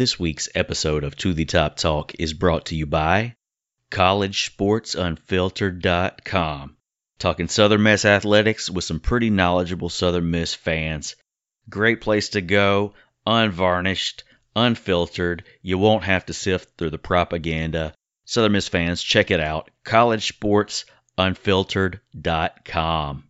This week's episode of To the Top Talk is brought to you by CollegeSportsUnfiltered.com. Talking Southern Miss athletics with some pretty knowledgeable Southern Miss fans. Great place to go, unvarnished, unfiltered. You won't have to sift through the propaganda. Southern Miss fans, check it out. CollegeSportsUnfiltered.com.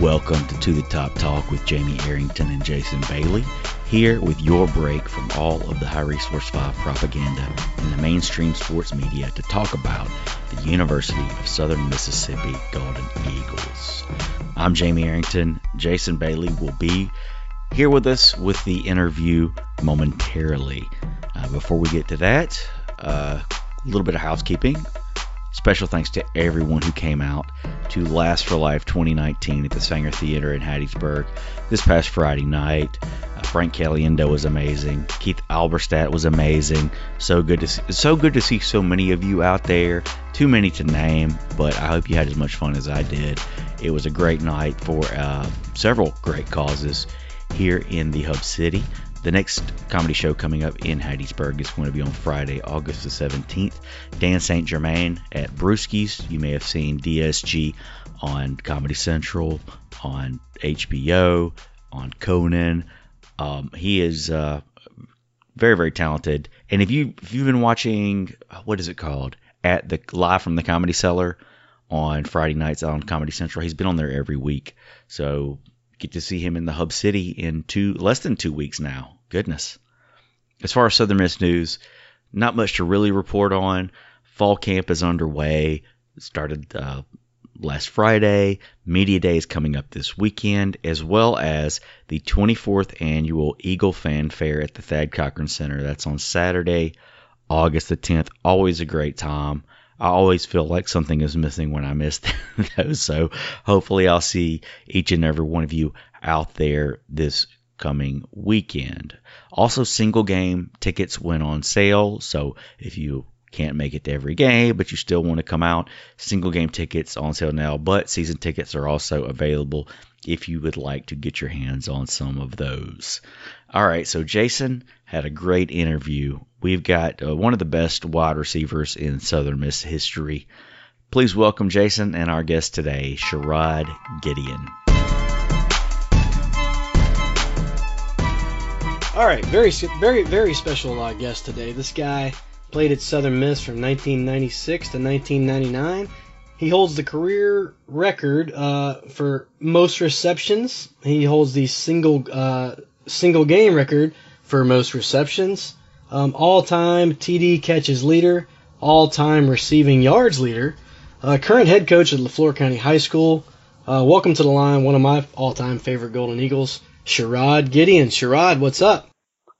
Welcome to To the Top Talk with Jamie Arrington and Jason Bailey. Here with your break from all of the High Resource 5 propaganda and the mainstream sports media to talk about the University of Southern Mississippi Golden Eagles. I'm Jamie Arrington. Jason Bailey will be here with us with the interview momentarily. Uh, before we get to that, uh, a little bit of housekeeping. Special thanks to everyone who came out to Last for Life 2019 at the Saenger Theater in Hattiesburg this past Friday night. Uh, Frank Caliendo was amazing. Keith Alberstadt was amazing. So good to see, so good to see so many of you out there. Too many to name, but I hope you had as much fun as I did. It was a great night for uh, several great causes here in the Hub City. The next comedy show coming up in Hattiesburg is going to be on Friday, August the 17th. Dan St. Germain at Brewski's. You may have seen DSG on Comedy Central, on HBO, on Conan. Um, he is uh, very, very talented. And if you if you've been watching, what is it called? At the live from the Comedy Cellar on Friday nights on Comedy Central. He's been on there every week. So get to see him in the Hub City in two less than two weeks now. Goodness. As far as Southern Miss news, not much to really report on. Fall camp is underway. It started uh, last Friday. Media Day is coming up this weekend, as well as the 24th annual Eagle Fan Fair at the Thad Cochran Center. That's on Saturday, August the 10th. Always a great time. I always feel like something is missing when I miss those. So hopefully I'll see each and every one of you out there this coming weekend. Also, single game tickets went on sale. So if you can't make it to every game, but you still want to come out, single game tickets on sale now. But season tickets are also available if you would like to get your hands on some of those. All right, so Jason had a great interview. We've got uh, one of the best wide receivers in Southern Miss history. Please welcome Jason and our guest today, Sherrod Gideon. All right, very very very special uh, guest today. This guy played at Southern Miss from 1996 to 1999. He holds the career record uh, for most receptions. He holds the single uh, single game record for most receptions. Um, all time TD catches leader. All time receiving yards leader. Uh, current head coach at LeFlore County High School. Uh, welcome to the line, one of my all time favorite Golden Eagles, Sherrod Gideon. Sherrod, what's up?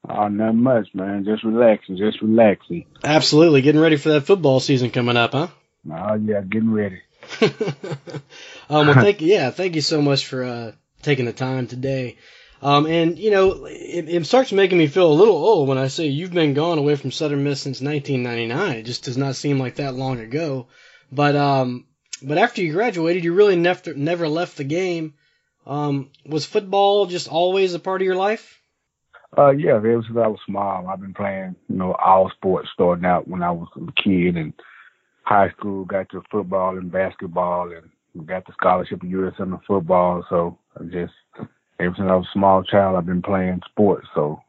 Oh, not much, man. Just relaxing, just relaxing. Absolutely, getting ready for that football season coming up, huh? Oh, yeah, getting ready. um, well, thank yeah, thank you so much for uh, taking the time today. Um, and you know, it, it starts making me feel a little old when I say you've been gone away from Southern Miss since 1999. It just does not seem like that long ago. But um, but after you graduated, you really never never left the game. Um, was football just always a part of your life? Uh, yeah, ever since I was small, I've been playing, you know, all sports starting out when I was a kid and high school, got to football and basketball and got the scholarship in USM in football. So I just, ever since I was a small child, I've been playing sports. So,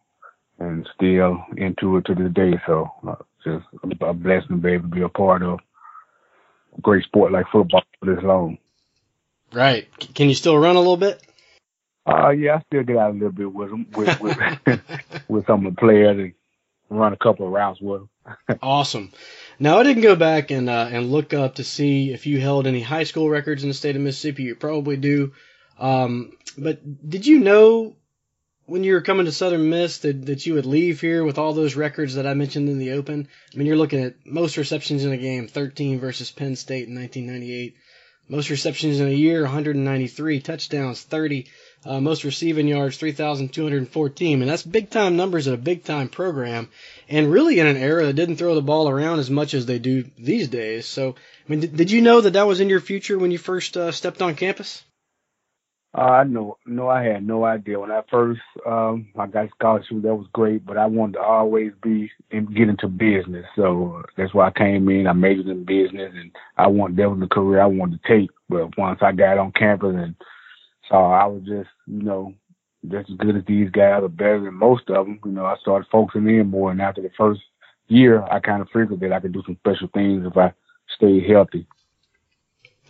and still into it to this day. So uh, just a blessing to be able to be a part of a great sport like football for this long. Right. Can you still run a little bit? Uh, yeah, I still get out a little bit with them, with, with, with some of the players and run a couple of routes with them. Awesome. Now I didn't go back and uh, and look up to see if you held any high school records in the state of Mississippi. You probably do. Um, but did you know when you were coming to Southern Miss that, that you would leave here with all those records that I mentioned in the Open? I mean, you're looking at most receptions in a game, 13 versus Penn State in 1998. Most receptions in a year, 193. Touchdowns, 30. Uh, most receiving yards, 3,214. And that's big time numbers at a big time program. And really in an era that didn't throw the ball around as much as they do these days. So, I mean, did, did you know that that was in your future when you first uh, stepped on campus? Uh, I know, no, I had no idea when I first um, I got scholarship. That was great, but I wanted to always be and get into business. So uh, that's why I came in. I majored in business, and I wanted that was the career I wanted to take. But once I got on campus and saw I was just, you know, just as good as these guys, or better than most of them, you know, I started focusing in more. And after the first year, I kind of figured that I could do some special things if I stayed healthy.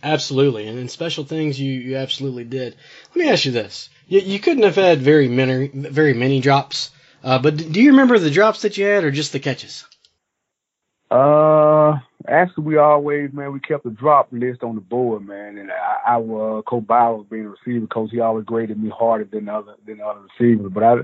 Absolutely, and in special things, you, you absolutely did. Let me ask you this: you, you couldn't have had very many very many drops, uh, but do you remember the drops that you had, or just the catches? Uh, actually, we always man we kept a drop list on the board, man, and I, I uh, Coach Bowers being a receiver coach, he always graded me harder than other than other receivers, but I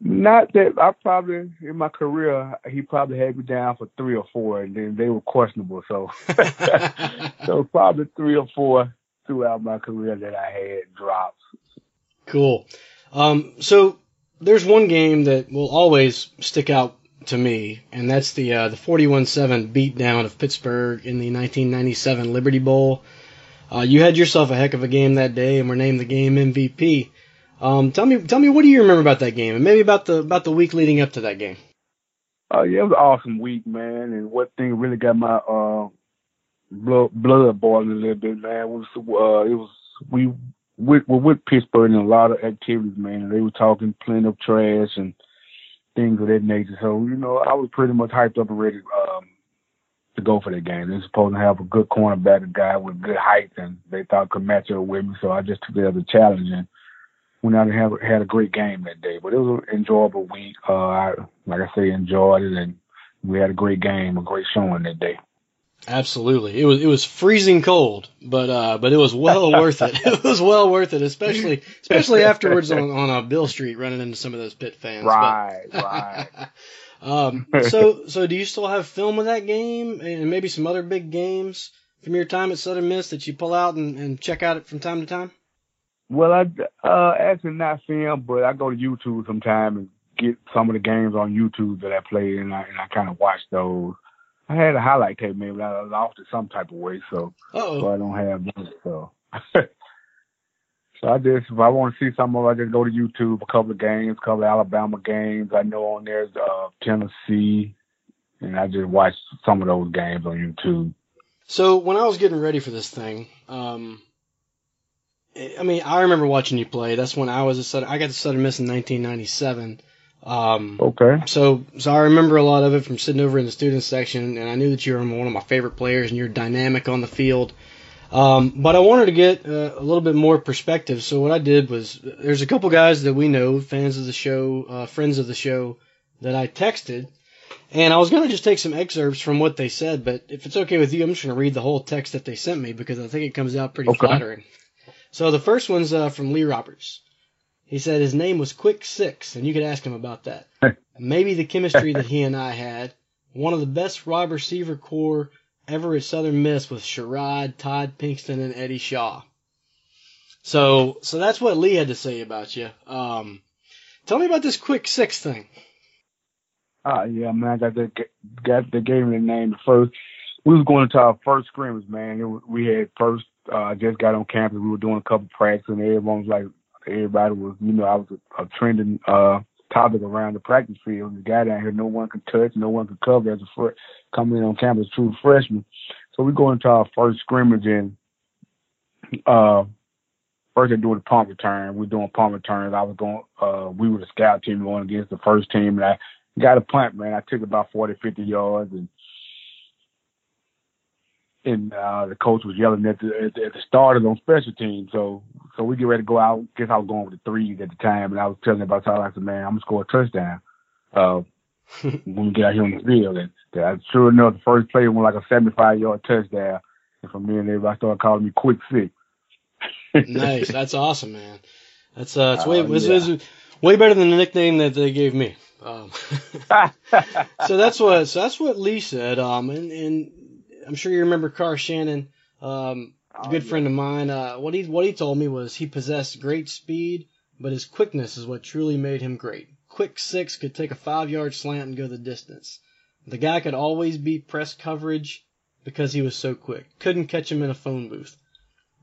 not that I probably in my career he probably had me down for three or four, and then they were questionable. So, so probably three or four throughout my career that I had drops. Cool. Um, so there's one game that will always stick out to me, and that's the uh, the 41-7 beatdown of Pittsburgh in the 1997 Liberty Bowl. Uh, you had yourself a heck of a game that day, and were named the game MVP. Um, tell me, tell me, what do you remember about that game, and maybe about the about the week leading up to that game? Uh, yeah, it was an awesome week, man. And what thing really got my uh blood blood boiling a little bit, man, was uh it was we with were with Pittsburgh in a lot of activities, man. They were talking plenty of trash and things of that nature. So you know, I was pretty much hyped up and ready um to go for that game. They're supposed to have a good cornerback, a guy with good height, and they thought could match up with me. So I just took it as a challenge and went out and have, had a great game that day. But it was an enjoyable week. Uh, I, like I say, enjoyed it, and we had a great game, a great showing that day. Absolutely, it was it was freezing cold, but uh, but it was well worth it. It was well worth it, especially especially afterwards on on uh, Beale Street, running into some of those Pitt fans. Right, but, right. um, so so do you still have film of that game and maybe some other big games from your time at Southern Miss that you pull out and, and check out it from time to time? Well, I uh, actually not film, but I go to YouTube sometime and get some of the games on YouTube that I played, and I and I kind of watch those. I had a highlight tape maybe I lost it some type of way, so Uh-oh. so I don't have that. So so I just if I want to see some of, it, I just go to YouTube. A couple of games, a couple of Alabama games. I know on there's uh, Tennessee, and I just watch some of those games on YouTube. So when I was getting ready for this thing, um, I mean, I remember watching you play. That's when I was a Southern, I got to Southern Miss in 1997. Um, okay. So, so I remember a lot of it from sitting over in the student section, and I knew that you were one of my favorite players, and you're dynamic on the field. Um, but I wanted to get uh, a little bit more perspective. So what I did was, there's a couple guys that we know, fans of the show, uh, friends of the show, that I texted, and I was going to just take some excerpts from what they said. But if it's okay with you, I'm just going to read the whole text that they sent me because I think it comes out pretty Okay. flattering. So the first one's uh, from Lee Roberts. He said his name was Quick Six, and you could ask him about that. Maybe the chemistry that he and I had. One of the best wide receiver corps ever at Southern Miss with Sherrod, Todd Pinkston, and Eddie Shaw. So, so that's what Lee had to say about you. Um, tell me about this Quick Six thing. Ah, yeah, man, I got the got the game me the name the first. We was going into our first scrimmage, man. Was, we had first uh just got on campus. We were doing a couple practices, and everyone was like, everybody was, you know, I was a, a trending uh topic around the practice field. The guy down here, no one could touch, no one could cover as a fr- coming in on campus, true freshman. So we go into our first scrimmage, and uh first they're doing the punt return. We're doing punt returns. I was going, uh, we were the scout team going against the first team, and I got a punt, man. I took about 40, 50 yards, and and uh, the coach was yelling at the at the, at the starters on special teams. So so we get ready to go out. Guess I was going with the threes at the time, and I was telling about how I said, man, I'm gonna score a touchdown. Uh, when we get out here on the field, and uh, sure enough, the first play went like a 75 yard touchdown. And from there, everybody started calling me Quick Six. nice, that's awesome, man. That's uh, that's way, was, yeah. was, Way better than the nickname that they gave me. Um, so that's what so that's what Lee said. Um, and, and I'm sure you remember Carr Shannon, um, a good friend of mine. Uh, what he what he told me was he possessed great speed, but his quickness is what truly made him great. Quick six could take a five yard slant and go the distance. The guy could always beat press coverage because he was so quick. Couldn't catch him in a phone booth.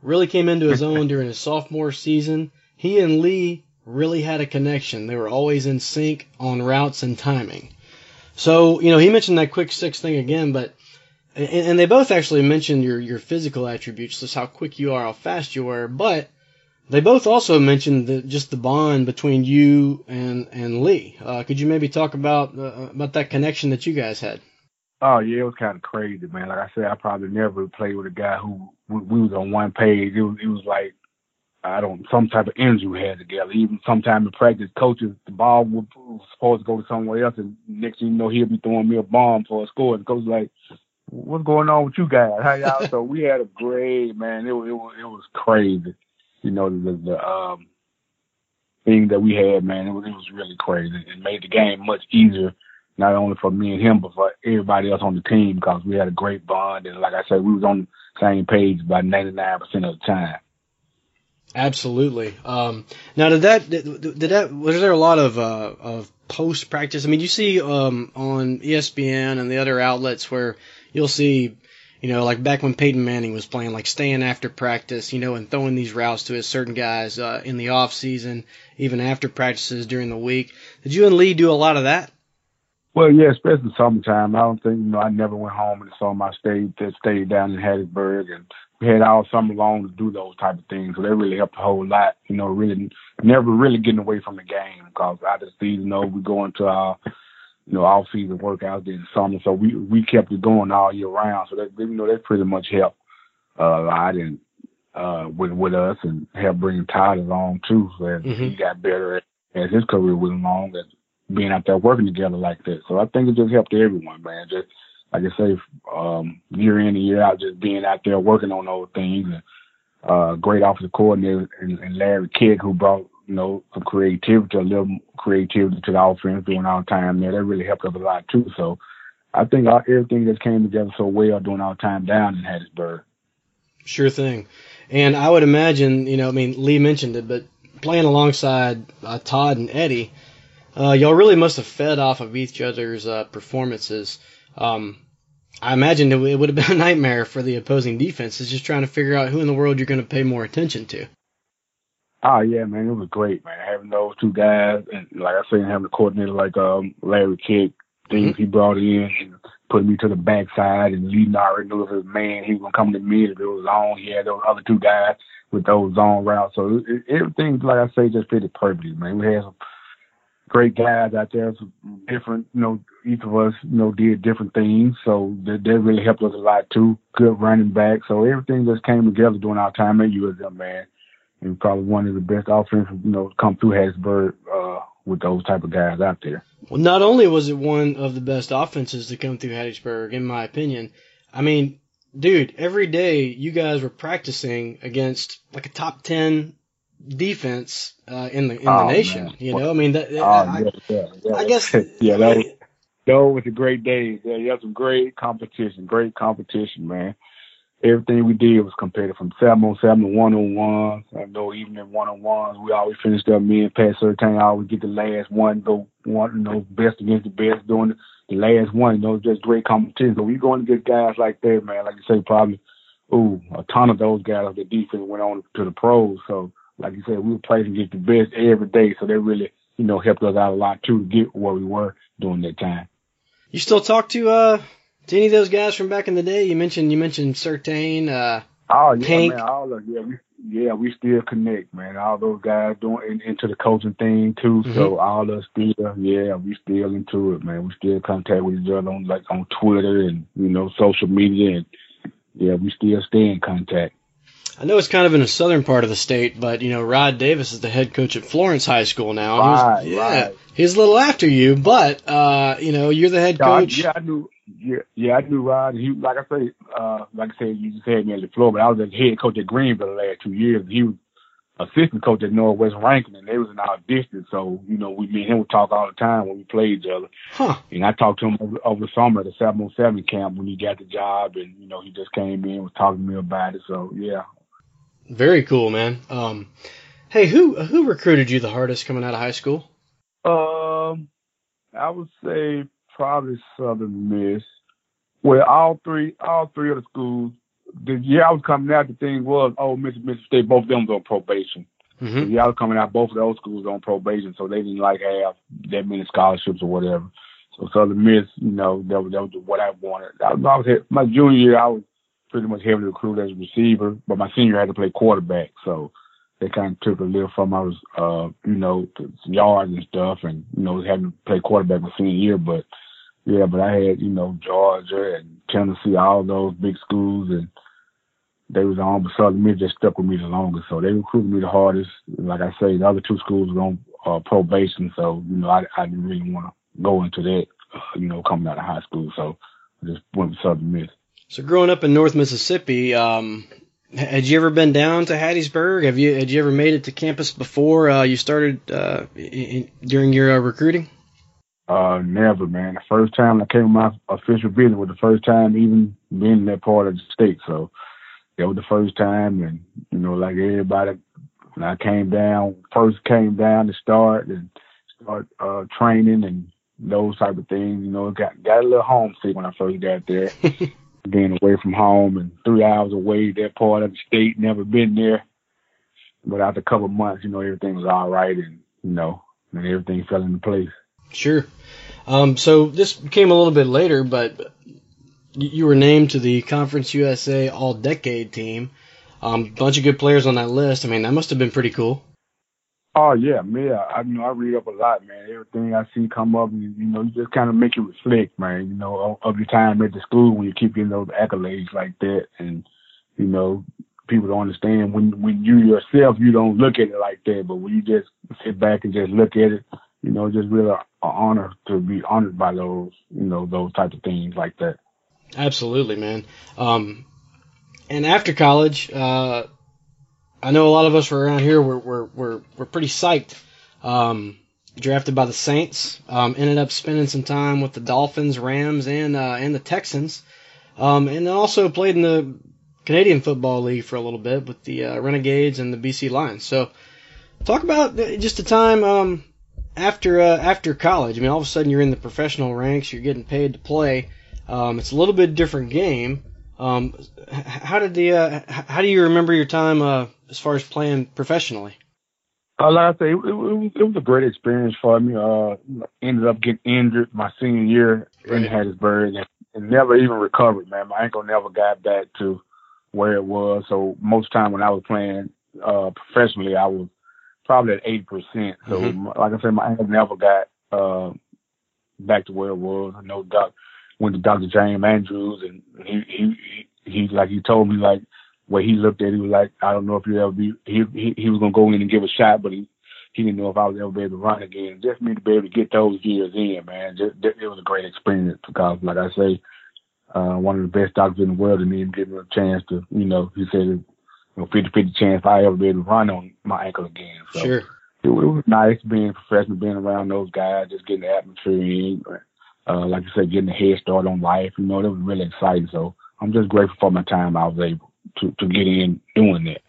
Really came into his own during his sophomore season. He and Lee really had a connection. They were always in sync on routes and timing. So, you know, he mentioned that quick six thing again, but and, and they both actually mentioned your your physical attributes, just how quick you are, how fast you are, but they both also mentioned the, just the bond between you and and Lee. Uh, could you maybe talk about uh, about that connection that you guys had? Oh yeah, it was kind of crazy, man. Like I said, I probably never played with a guy who we, was on one page. It was it was like I don't some type of energy we had together. Even sometime in practice, coaches the ball was supposed to go to somewhere else, and next thing you know, he'll be throwing me a bomb for a score. And coach like, "What's going on with you guys? How y'all?" so we had a great man. It was it was it was crazy. You know the the um thing that we had, man. It was it was really crazy. It made the game much easier, not only for me and him, but for everybody else on the team because we had a great bond. And like I said, we was on the same page about ninety nine percent of the time. Absolutely. Um, now, did that did, did that was there a lot of uh, of post practice? I mean, you see um, on ESPN and the other outlets where you'll see, you know, like back when Peyton Manning was playing, like staying after practice, you know, and throwing these routes to his certain guys uh, in the off season, even after practices during the week. Did you and Lee do a lot of that? Well, yeah, especially summertime. I don't think you know. I never went home and saw my state that stayed down in Hattiesburg and we had all summer long to do those type of things. So that really helped a whole lot. You know, really never really getting away from the game because out of the season, know, we go into our you know off season workouts in the summer. So we we kept it going all year round. So that you know that pretty much helped uh, a lot and uh, with with us and helped bring Todd along too. So mm-hmm. he got better as his career went along as being out there working together like that. So I think it just helped everyone, man. Just like I say, um, year in and year out, just being out there working on those things. And, uh, great offensive coordinator and, and Larry Kidd who brought, you know, some creativity, a little creativity to the offense during our time there. That really helped us a lot too. So I think our, everything just came together so well during our time down in Hattiesburg. Sure thing. And I would imagine, you know, I mean, Lee mentioned it, but playing alongside uh, Todd and Eddie, uh, y'all really must have fed off of each other's uh, performances. Um, I imagine it, would have been a nightmare for the opposing defenses just trying to figure out who in the world you're going to pay more attention to. Oh yeah, man, it was great, man. Having those two guys, and like I said, having a coordinator like um Larry Kidd, things mm-hmm. he brought in, and putting me to the backside, and Lee already knew if his man, he was gonna come to me. If it was zone, he had those other two guys with those zone routes. So it, everything, like I say, just fitted perfectly, man. We had some great guys out there, some different, you know, each of us, you know, did different things. So that, that really helped us a lot too. Good running back. So everything just came together during our time at USM, man. And probably one of the best offenses, you know, come through Hattiesburg, uh, with those type of guys out there. Well, not only was it one of the best offenses to come through Hattiesburg, in my opinion, I mean, dude, every day you guys were practicing against like a top 10 defense uh, in the in the oh, nation. Man. You know, I mean, that, oh, I, yeah, yeah, yeah. I guess yeah, that was those were the great days. Yeah, you had some great competition, great competition, man. Everything we did was competitive from seven on seven to one on ones. I know even in one on ones, we always finished up. Me and Pat Surtain always get the last one, go one, you know, best against the best, doing the last one. You know, just great competition. So we going to get guys like that, man. Like you say, probably, ooh, a ton of those guys of the defense went on to the pros. So like you said, we were playing against the best every day, so that really, you know, helped us out a lot too to get where we were during that time. You still talk to uh to any of those guys from back in the day? You mentioned you mentioned Surtain, uh Oh yeah, Pink. man, all of yeah, we yeah, we still connect, man. All those guys doing into the coaching thing too. Mm-hmm. So all us still yeah, we still into it, man. We still contact with each other on like on Twitter and, you know, social media and yeah, we still stay in contact. I know it's kind of in the southern part of the state, but you know Rod Davis is the head coach at Florence High School now. Right, he's, yeah, right. he's a little after you, but uh, you know you're the head coach. yeah, I knew. Yeah, yeah, I knew Rod. He, like I say, uh, like I said, you just had me at Leflore, but I was the head coach at Greenville the last two years. He was assistant coach at Northwest Rankin, and they was in our district. So you know, we me and him would talk all the time when we played each other. Huh. And I talked to him over, over the summer at the 707 camp when he got the job, and you know, he just came in was talking to me about it. So yeah. Very cool, man. Um, hey, who who recruited you the hardest coming out of high school? Um, I would say probably Southern Miss. Well, all three, all three of the schools. The year I was coming out, the thing was, oh, Mississippi State, both of them was on probation. Mm-hmm. The year I was coming out, both of those schools on probation, so they didn't like have that many scholarships or whatever. So Southern Miss, you know, that was, that was what I wanted. I was, I was my junior year, I was pretty much heavily recruited as a receiver, but my senior year I had to play quarterback, so they kind of took a little from I was, uh, you know, yards and stuff, and you know, having to play quarterback my senior year. But yeah, but I had you know Georgia and Tennessee, all those big schools, and they was on. But Southern Miss just stuck with me the longest, so they recruited me the hardest. Like I say, the other two schools were on uh, probation, so you know, I, I didn't really want to go into that, uh, you know, coming out of high school, so I just went with Southern Miss. So growing up in North Mississippi, um, had you ever been down to Hattiesburg? Have you had you ever made it to campus before uh, you started uh, in, during your uh, recruiting? Uh, never, man. The first time I came my official visit was the first time even being in that part of the state. So that was the first time, and you know, like everybody, when I came down, first came down to start and start uh, training and those type of things. You know, got got a little homesick when I first got there. being away from home and three hours away, that part of the state, never been there. But after a couple of months, you know, everything was all right and, you know, and everything fell into place. Sure. Um, so this came a little bit later, but you were named to the Conference USA All Decade team. Um, bunch of good players on that list. I mean, that must have been pretty cool. Oh yeah, man. I you know I read up a lot, man. Everything I see come up, and you know, you just kind of make you reflect, man. You know, of your time at the school when you keep getting those accolades like that, and you know, people don't understand when when you yourself you don't look at it like that, but when you just sit back and just look at it, you know, just really an honor to be honored by those, you know, those types of things like that. Absolutely, man. Um, and after college, uh, I know a lot of us were around here were were were, were pretty psyched. Um, drafted by the Saints, um, ended up spending some time with the Dolphins, Rams, and uh, and the Texans, um, and also played in the Canadian Football League for a little bit with the uh, Renegades and the BC Lions. So, talk about just the time um, after uh, after college. I mean, all of a sudden you're in the professional ranks, you're getting paid to play. Um, it's a little bit different game. Um, how did the uh, how do you remember your time uh, as far as playing professionally? Uh, like I say, it, it, was, it was a great experience for me. Uh, ended up getting injured my senior year right. in Hattiesburg and, and never even recovered. Man, my ankle never got back to where it was. So most time when I was playing uh, professionally, I was probably at eighty percent. So mm-hmm. like I said, my ankle never got uh, back to where it was. I know Doc went to Dr. James Andrews, and he he he like he told me like where he looked at, he was like, I don't know if you ever be. He he, he was gonna go in and give a shot, but he he didn't know if I was ever be able to run again. Just me to be able to get those years in, man. Just it was a great experience because, like I say, uh, one of the best doctors in the world, and even give me a chance to, you know, he said, you know, 50-50 chance I ever be able to run on my ankle again. So sure. It, it was nice being professional, being around those guys, just getting the atmosphere in. Uh, like I said, getting a head start on life. You know, that was really exciting. So I'm just grateful for my time I was able to, to get in doing that.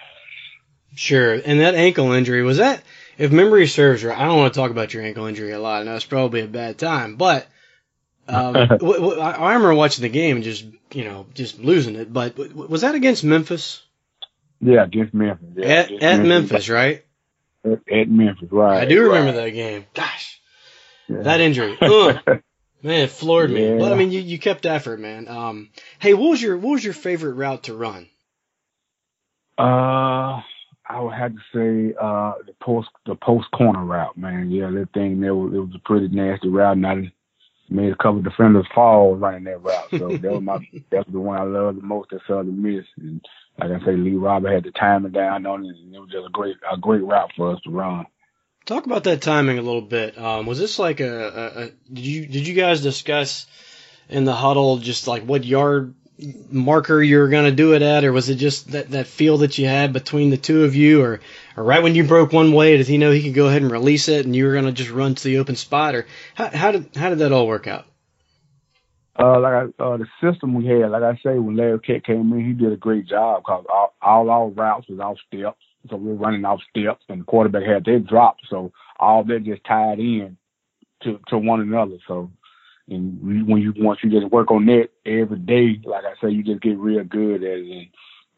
Sure. And that ankle injury, was that, if memory serves right, I don't want to talk about your ankle injury a lot. I know it's probably a bad time, but um, w- w- I remember watching the game and just, you know, just losing it. But w- was that against Memphis? Yeah, against Memphis. Yeah, at, against at Memphis, right? At, at, Memphis, right. I do remember right. that game. Gosh, yeah. that injury. Man, it floored me. Yeah. But I mean, you, you kept effort, man. Um, hey, what was your what was your favorite route to run? Uh, I would have to say uh the post the post corner route, man. Yeah, that thing there was it was a pretty nasty route, and I made a couple of defenders fall running that route. So that was my that was the one I loved the most at Southern Miss. And like I say, Lee Robert had the timing down on it, and it was just a great a great route for us to run. Talk about that timing a little bit. Um, was this like a, a, a, did you did you guys discuss in the huddle just like what yard marker you were going to do it at, or was it just that that feel that you had between the two of you, or, or right when you broke one way, did he know he could go ahead and release it, and you were going to just run to the open spot, or how, how did how did that all work out? Uh, like I, uh, the system we had, like I say, when Larry Kett came in, he did a great job because all, all our routes was off steps, so we were running off steps, and the quarterback had their drop, so all that just tied in to to one another. So, and when you once you just work on that every day, like I say, you just get real good at it. And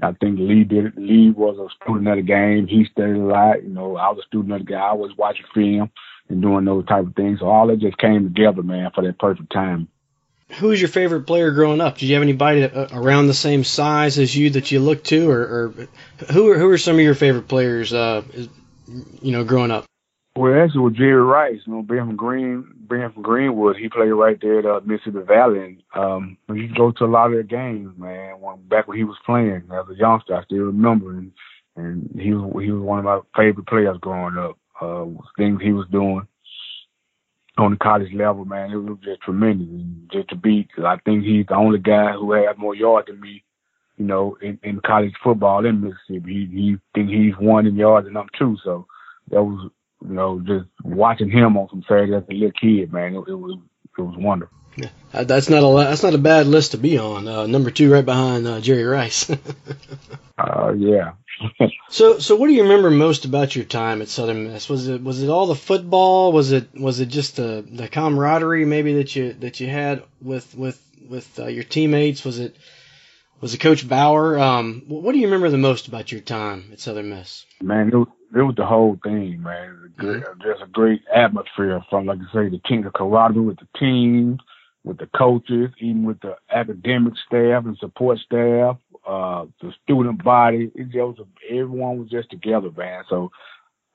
I think Lee did. Lee was a student of the game. He studied a lot. You know, I was a student of the game. I was watching film and doing those type of things. So all that just came together, man, for that perfect time who was your favorite player growing up? Did you have anybody around the same size as you that you looked to, or, or who are who are some of your favorite players? Uh, you know, growing up. Well, actually, with Jerry Rice, you know, being from Green, being from Greenwood, he played right there at uh, Mississippi Valley. And, um, you go to a lot of their games, man. When, back when he was playing as a youngster, I still remember, and and he was he was one of my favorite players growing up. Uh, things he was doing on the college level, man, it was just tremendous. And just to be, I think he's the only guy who had more yards than me, you know, in, in college football in Mississippi. He, he think he's one in yards and I'm two. So that was, you know, just watching him on some Saturday as a little kid, man, it, it was it was wonderful. Yeah, uh, that's not a that's not a bad list to be on. Uh, number two, right behind uh, Jerry Rice. uh, yeah, so, so what do you remember most about your time at Southern Miss? Was it was it all the football? Was it was it just the the camaraderie maybe that you that you had with with with uh, your teammates? Was it was it Coach Bower? Um, what do you remember the most about your time at Southern Miss? Man, it was, it was the whole thing, man. A great, mm-hmm. Just a great atmosphere from, like I say, the team, the camaraderie with the team, with the coaches, even with the academic staff and support staff, uh, the student body. It just was, everyone was just together, man. So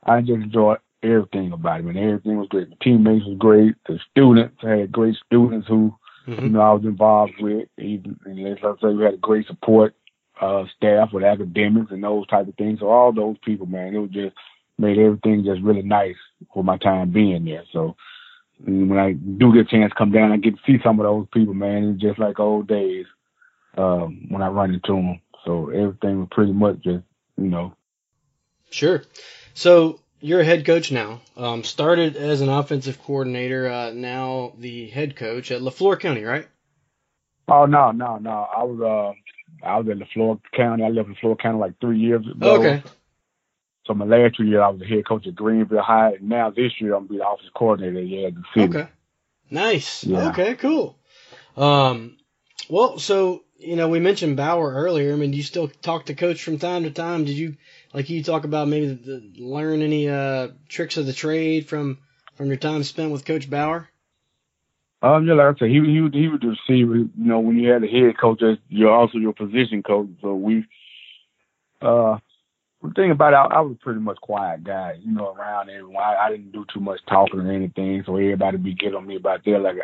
I just enjoyed everything about it, man. Everything was great. The teammates was great. The students I had great students who, mm-hmm. you know, I was involved with. Even, and let's say we had a great support uh, staff with academics and those type of things. So all those people, man, it was just made everything just really nice for my time being there. So when I do get a chance to come down, I get to see some of those people, man. It's just like old days um, when I run into them. So everything was pretty much just, you know. Sure. So you're a head coach now. Um, started as an offensive coordinator, uh, now the head coach at Leflore County, right? Oh no, no, no. I was uh, I was at Leflore County. I left Leflore County like three years ago. Okay. So my last two years, I was the head coach at Greenville High. And now this year, I'm gonna be the office coordinator yeah, at the city. Okay. Nice. Yeah. Okay. Cool. Um. Well, so you know, we mentioned Bower earlier. I mean, do you still talk to Coach from time to time? Did you like you talk about maybe the, the, learn any uh, tricks of the trade from from your time spent with Coach Bower? Um, yeah, like I said, he he he would receive. You know, when you had a head coach, you're also your position coach. So we, uh, the thing about it, I, I was pretty much quiet guy, you know, around everyone. I, I didn't do too much talking or anything, so everybody be getting on me about that. Like,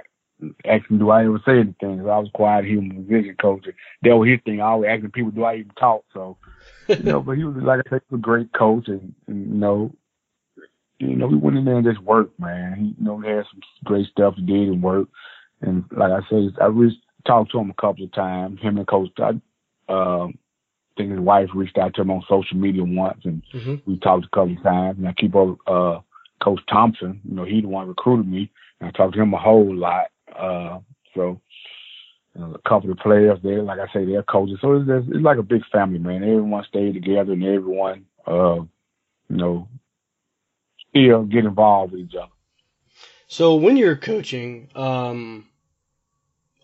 asking, do I ever say anything? So I was quiet. He was a vision coach. That was his thing. I always asking people, do I even talk? So, you know, but he was, like I said, he was a great coach, and, and you know, you know, we went in there and just worked, man. He, you know, he had some great stuff to do and work. And like I said, I really talked to him a couple of times. Him and Coach, I, um, think his wife reached out to him on social media once, and mm-hmm. we talked a couple of times. And I keep up uh, Coach Thompson. You know, he the one recruited me, and I talked to him a whole lot. Uh, so you know, a couple of players there, like I say, they're coaches. So it's, it's like a big family, man. Everyone stayed together, and everyone, uh, you know, still get involved with each other. So when you're coaching, um,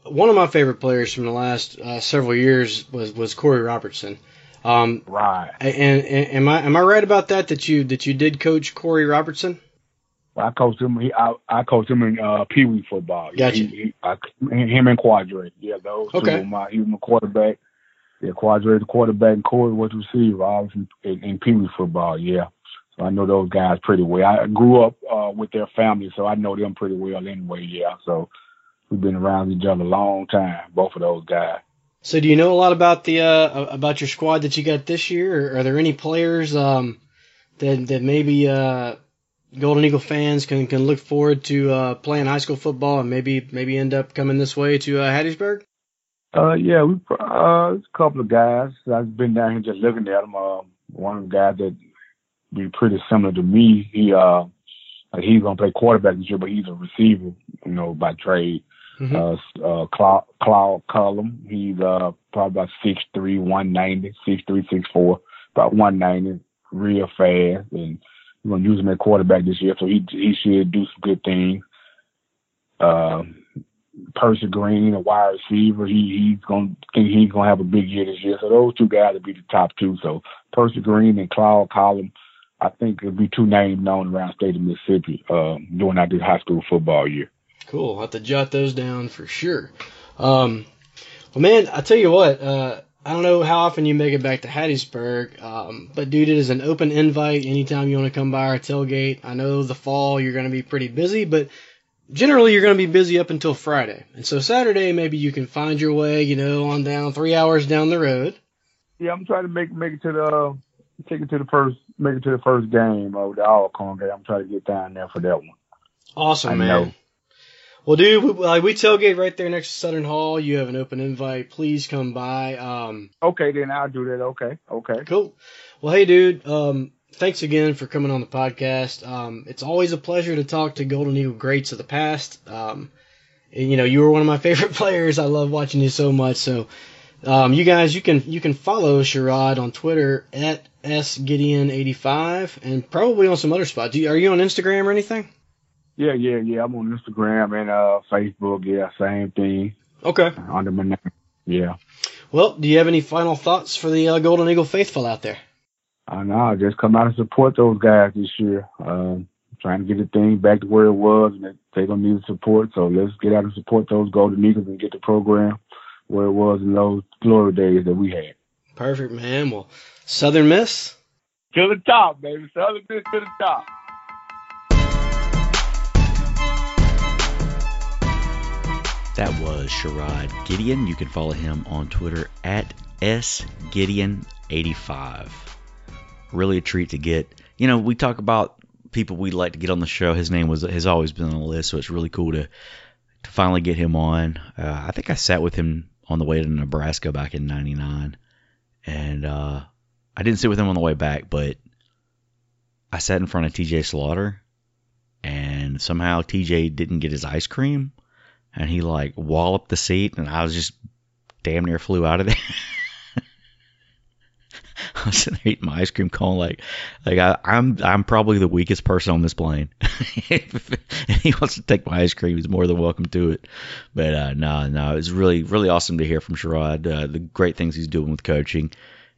one of my favorite players from the last uh, several years was was Korey Robertson. Um, right. And, and, am I am I right about that? That you that you did coach Korey Robertson? Well, I coached him. He, I, I coached him in uh, Pee Wee football. Gotcha. He, he, I, him and Quadre. Yeah, those okay. two. My, he was my quarterback. Yeah, Quadre the quarterback, and Korey was receiver. In, in, in Pee Wee football. Yeah. I know those guys pretty well. I grew up uh, with their family, so I know them pretty well anyway. Yeah. So we've been around each other a long time, both of those guys. So, do you know a lot about the uh, about your squad that you got this year? Or are there any players um, that that maybe uh, Golden Eagle fans can can look forward to uh, playing high school football and maybe maybe end up coming this way to uh, Hattiesburg? Uh, yeah, we uh, a couple of guys. I've been down here just looking at them. Uh, one of the guys that be pretty similar to me. He uh, he's gonna play quarterback this year, but he's a receiver, you know, by trade. Mm-hmm. Uh, uh, Claude, Claude Cullum. He's uh probably about six three, one ninety, six three, six four, about one ninety, real fast, and we're gonna use him at quarterback this year, so he he should do some good things. Uh, Percy Green, a wide receiver. He he's gonna think he's gonna have a big year this year. So those two guys will be the top two. So Percy Green and Claude Cullum, I think it'll be two names known around state of Mississippi uh, during out this high school football year. Cool. I'll have to jot those down for sure. Um, well, man, I tell you what. Uh, I don't know how often you make it back to Hattiesburg, um, but dude, it is an open invite anytime you want to come by our tailgate. I know the fall you're going to be pretty busy, but generally you're going to be busy up until Friday. And so Saturday, maybe you can find your way, you know, on down three hours down the road. Yeah, I'm trying to make make it to the take it to the first make it to the first game of the All Con game. I'm trying to get down there for that one. Awesome, I man. Know. Well, dude, we, like we tailgate right there next to Southern Hall. You have an open invite. Please come by. Um, okay, then I'll do that. Okay, okay. Cool. Well, hey, dude. Um, thanks again for coming on the podcast. Um, it's always a pleasure to talk to Golden Eagle greats of the past. Um, and, you know, you were one of my favorite players. I love watching you so much. So, um, you guys, you can you can follow Sherrod on Twitter at sgideon85 and probably on some other spots. You, are you on Instagram or anything? Yeah, yeah, yeah. I'm on Instagram and uh, Facebook. Yeah, same thing. Okay. Under my name. Yeah. Well, do you have any final thoughts for the uh, Golden Eagle faithful out there? I know. Just come out and support those guys this year. Um, trying to get the thing back to where it was, and they're gonna need the support. So let's get out and support those Golden Eagles and get the program where it was in those glory days that we had. Perfect, man. Well, Southern Miss to the top, baby. Southern Miss to the top. That was Sherrod Gideon. You can follow him on Twitter at sgideon85. Really a treat to get. You know, we talk about people we'd like to get on the show. His name was has always been on the list, so it's really cool to to finally get him on. Uh, I think I sat with him on the way to Nebraska back in '99, and uh, I didn't sit with him on the way back, but I sat in front of TJ Slaughter, and somehow TJ didn't get his ice cream and he like walloped the seat, and I was just damn near flew out of there. I was sitting there eating my ice cream cone like like I, am I'm, I'm probably the weakest person on this plane. if he wants to take my ice cream, he's more than welcome to it. But uh, no, no, it's really really awesome to hear from Sherrod. Uh, the great things he's doing with coaching,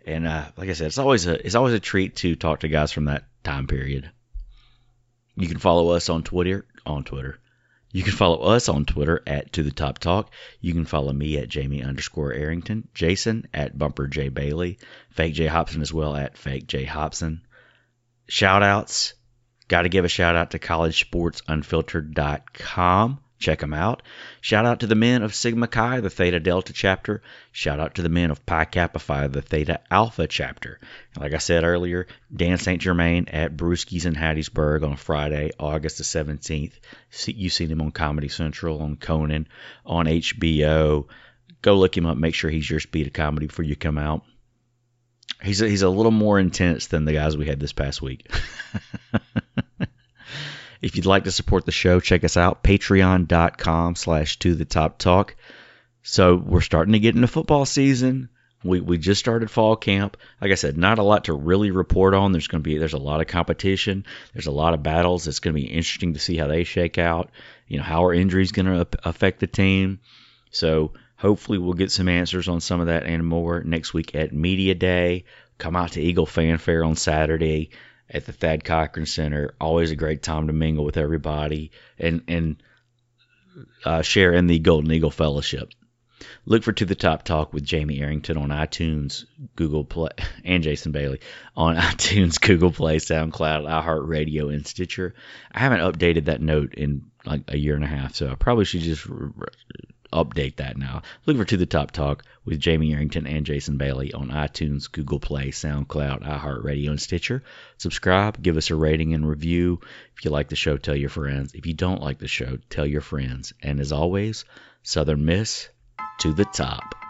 and uh, like I said, it's always a it's always a treat to talk to guys from that time period. You can follow us on Twitter on Twitter you can follow us on Twitter at To The Top Talk. You can follow me at Jamie underscore Arrington, Jason at Bumper J Bailey, Fake J Hobson as well at Fake J Hobson. Shout outs. Got to give a shout out to collegesportsunfiltered.com. Check them out. Shout out to the men of Sigma Chi, the Theta Delta chapter. Shout out to the men of Pi Kappa Phi, the Theta Alpha chapter. Like I said earlier, Dan St. Germain at Brewski's in Hattiesburg on Friday, August the 17th. You've seen him on Comedy Central, on Conan, on HBO. Go look him up. Make sure he's your speed of comedy before you come out. He's a, he's a little more intense than the guys we had this past week. If you'd like to support the show, check us out, patreon.com slash to the top talk. So we're starting to get into football season. We, we just started fall camp. Like I said, not a lot to really report on. There's going to be there's a lot of competition. There's a lot of battles. It's going to be interesting to see how they shake out. You know how are injuries going to affect the team. So hopefully we'll get some answers on some of that and more next week at media day. Come out to Eagle Fanfare on Saturday at the Thad Cochran Center. Always a great time to mingle with everybody and and uh, share in the Golden Eagle Fellowship. Look for To the Top Talk with Jamie Arrington on iTunes, Google Play, and Jason Bailey on iTunes, Google Play, SoundCloud, iHeartRadio, and Stitcher. I haven't updated that note in like a year and a half, so I probably should just update that now. Look for To the Top Talk with Jamie Arrington and Jason Bailey on iTunes, Google Play, SoundCloud, iHeartRadio, and Stitcher. Subscribe, give us a rating and review. If you like the show, tell your friends. If you don't like the show, tell your friends. And as always, Southern Miss to the top.